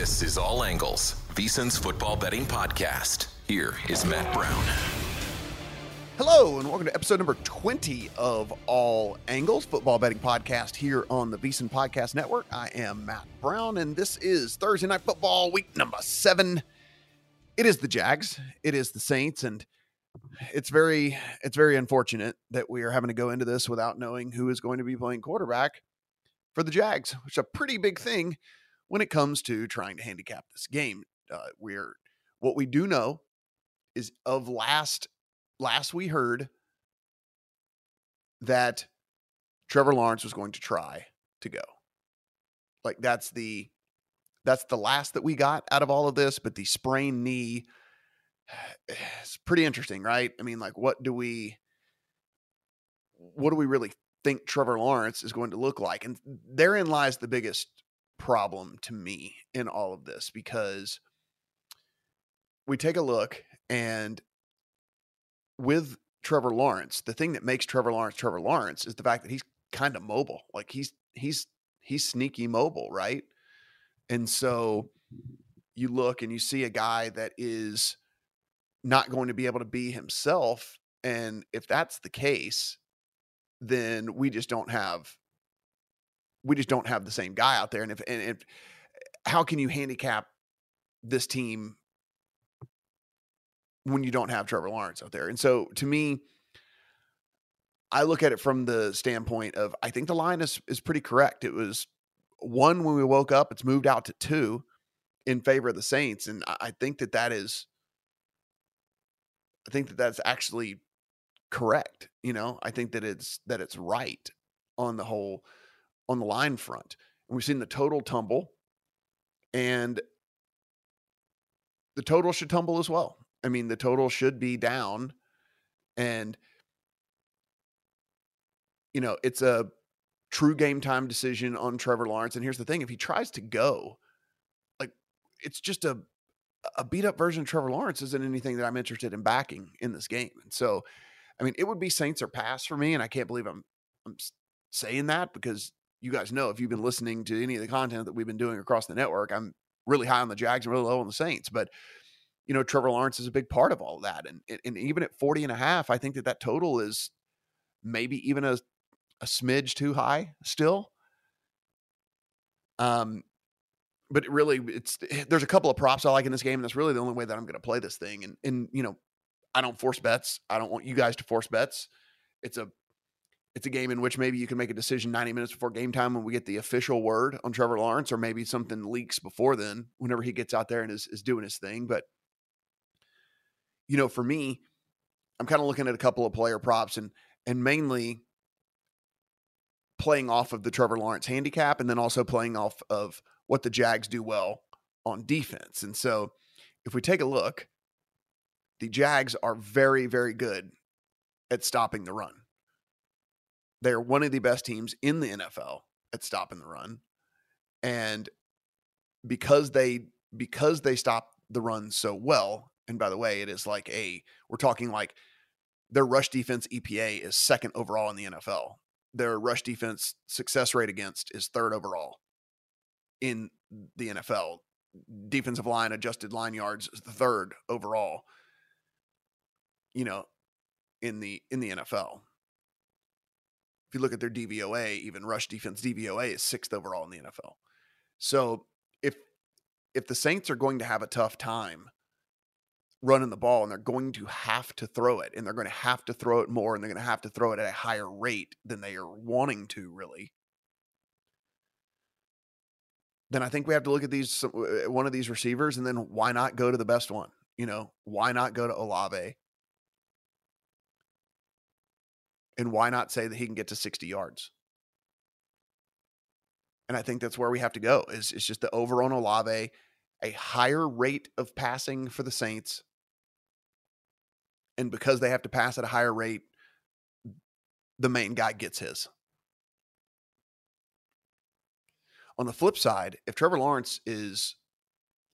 This is All Angles, VSiN's football betting podcast. Here is Matt Brown. Hello, and welcome to episode number 20 of All Angles, football betting podcast here on the VSiN Podcast Network. I am Matt Brown, and this is Thursday Night Football, week number seven. It is the Jags, it is the Saints, and it's very it's very unfortunate that we are having to go into this without knowing who is going to be playing quarterback for the Jags, which is a pretty big thing when it comes to trying to handicap this game. Uh, we're what we do know is of last last we heard that Trevor Lawrence was going to try to go. Like that's the that's the last that we got out of all of this, but the sprained knee it's pretty interesting, right? I mean, like what do we what do we really think Trevor Lawrence is going to look like? And therein lies the biggest problem to me in all of this because we take a look and with Trevor Lawrence, the thing that makes Trevor Lawrence Trevor Lawrence is the fact that he's kind of mobile. Like he's he's he's sneaky mobile, right? And so you look and you see a guy that is not going to be able to be himself and if that's the case then we just don't have we just don't have the same guy out there and if and if how can you handicap this team when you don't have Trevor Lawrence out there? And so to me I look at it from the standpoint of I think the line is is pretty correct. It was one when we woke up it's moved out to two in favor of the Saints and I think that that is I think that that's actually correct. You know, I think that it's that it's right on the whole on the line front. And we've seen the total tumble, and the total should tumble as well. I mean, the total should be down, and you know, it's a true game time decision on Trevor Lawrence. And here's the thing: if he tries to go, like, it's just a a beat up version of Trevor Lawrence isn't anything that I'm interested in backing in this game. And so, I mean, it would be Saints or pass for me. And I can't believe I'm, I'm saying that because you guys know if you've been listening to any of the content that we've been doing across the network, I'm really high on the Jags and really low on the Saints. But, you know, Trevor Lawrence is a big part of all of that. And, and even at 40 and a half, I think that that total is maybe even a, a smidge too high still. Um, but really it's eh, there's a couple of props I like in this game, and that's really the only way that I'm going to play this thing. And and you know, I don't force bets. I don't want you guys to force bets. It's a it's a game in which maybe you can make a decision 90 minutes before game time when we get the official word on Trevor Lawrence, or maybe something leaks before then whenever he gets out there and is, is doing his thing. But, you know, for me, I'm kind of looking at a couple of player props and and mainly playing off of the Trevor Lawrence handicap and then also playing off of what the Jags do well on defense. And so if we take a look, the Jags are very, very good at stopping the run. They're one of the best teams in the NFL at stopping the run. And because they because they stop the run so well, and by the way, it is like a we're talking like their rush defense EPA is second overall in the NFL. Their rush defense success rate against is third overall in the NFL. Defensive line adjusted line yards is the third overall. You know, in the in the NFL. If you look at their DVOA, even rush defense DVOA is sixth overall in the NFL. So if if the Saints are going to have a tough time running the ball and they're going to have to throw it and they're going to have to throw it more and they're going to have to throw it at a higher rate than they are wanting to really then i think we have to look at these uh, one of these receivers and then why not go to the best one you know why not go to Olave and why not say that he can get to 60 yards and i think that's where we have to go is it's just the over on Olave a higher rate of passing for the Saints and because they have to pass at a higher rate, the main guy gets his. On the flip side, if Trevor Lawrence is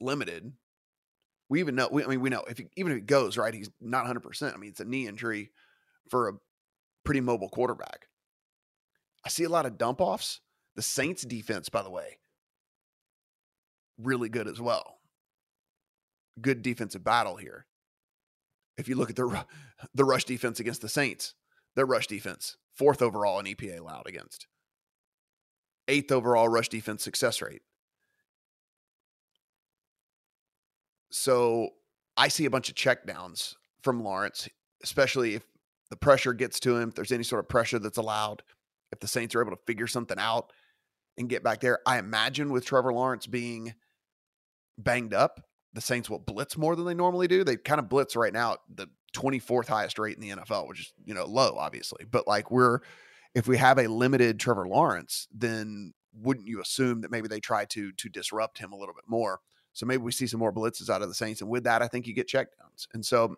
limited, we even know. We, I mean, we know if he, even if he goes right, he's not 100. percent I mean, it's a knee injury for a pretty mobile quarterback. I see a lot of dump offs. The Saints defense, by the way, really good as well. Good defensive battle here. If you look at the the rush defense against the Saints, their rush defense fourth overall in EPA allowed against, eighth overall rush defense success rate. So I see a bunch of checkdowns from Lawrence, especially if the pressure gets to him. If there's any sort of pressure that's allowed, if the Saints are able to figure something out and get back there. I imagine with Trevor Lawrence being banged up, the Saints will blitz more than they normally do. They kind of blitz right now the 24th highest rate in the NFL, which is, you know, low, obviously. But like we're, if we have a limited Trevor Lawrence, then wouldn't you assume that maybe they try to to disrupt him a little bit more? So maybe we see some more blitzes out of the Saints. And with that, I think you get checkdowns. And so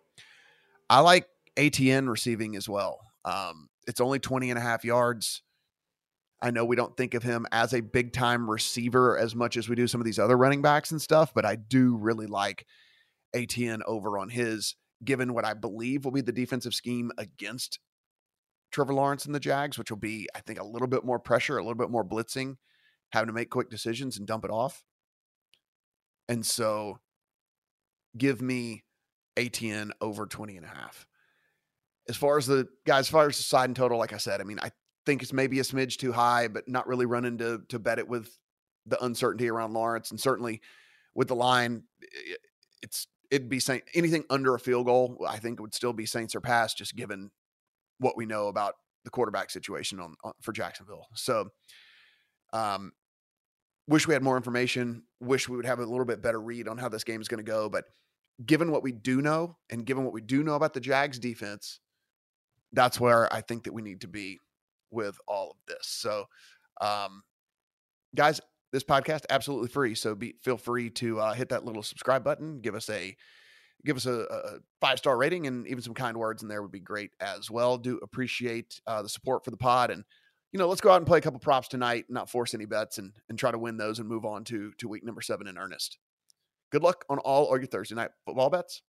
I like Etienne receiving as well. Um, it's only 20 and a half yards. I know we don't think of him as a big time receiver as much as we do some of these other running backs and stuff, but I do really like Etienne over on his, given what I believe will be the defensive scheme against Trevor Lawrence and the Jags, which will be, I think, a little bit more pressure, a little bit more blitzing, having to make quick decisions and dump it off. And so give me Etienne over 20 and a half. As far as the guys, as far as the side and total, like I said, I mean, I think it's maybe a smidge too high, but not really running to to bet it with the uncertainty around Lawrence and certainly with the line, it's it'd be saying anything under a field goal. I think it would still be Saints or pass, just given what we know about the quarterback situation on, on for Jacksonville. So, um, wish we had more information. Wish we would have a little bit better read on how this game is going to go. But given what we do know, and given what we do know about the Jags defense, that's where I think that we need to be with all of this. So, um, guys, this podcast absolutely free. So be feel free to uh, hit that little subscribe button. Give us a give us a, a five star rating and even some kind words in there would be great as well. Do appreciate uh, the support for the pod and you know let's go out and play a couple props tonight. Not force any bets and and try to win those and move on to to week number seven in earnest. Good luck on all of your Thursday night football bets.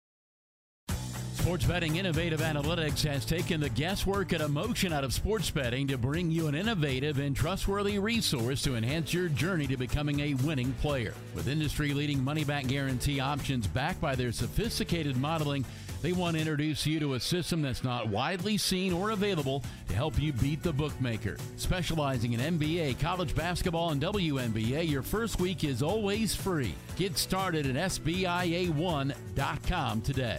Sports Betting Innovative Analytics has taken the guesswork and emotion out of sports betting to bring you an innovative and trustworthy resource to enhance your journey to becoming a winning player. With industry leading money back guarantee options backed by their sophisticated modeling, they want to introduce you to a system that's not widely seen or available to help you beat the bookmaker. Specializing in NBA, college basketball, and WNBA, your first week is always free. Get started at SBIA1.com today.